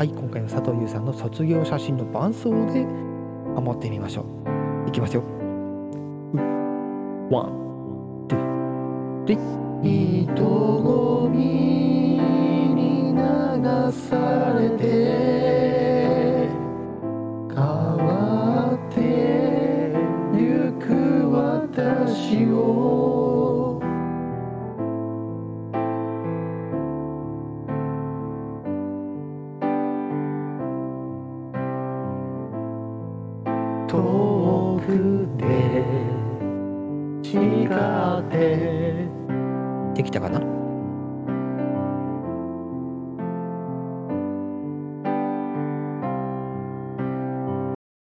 はい今回の佐藤優さんの卒業写真の伴奏でハモってみましょう。いきますよ。ワンツーリ人混みに流されて変わってゆく私を。遠くて違って。できたかな？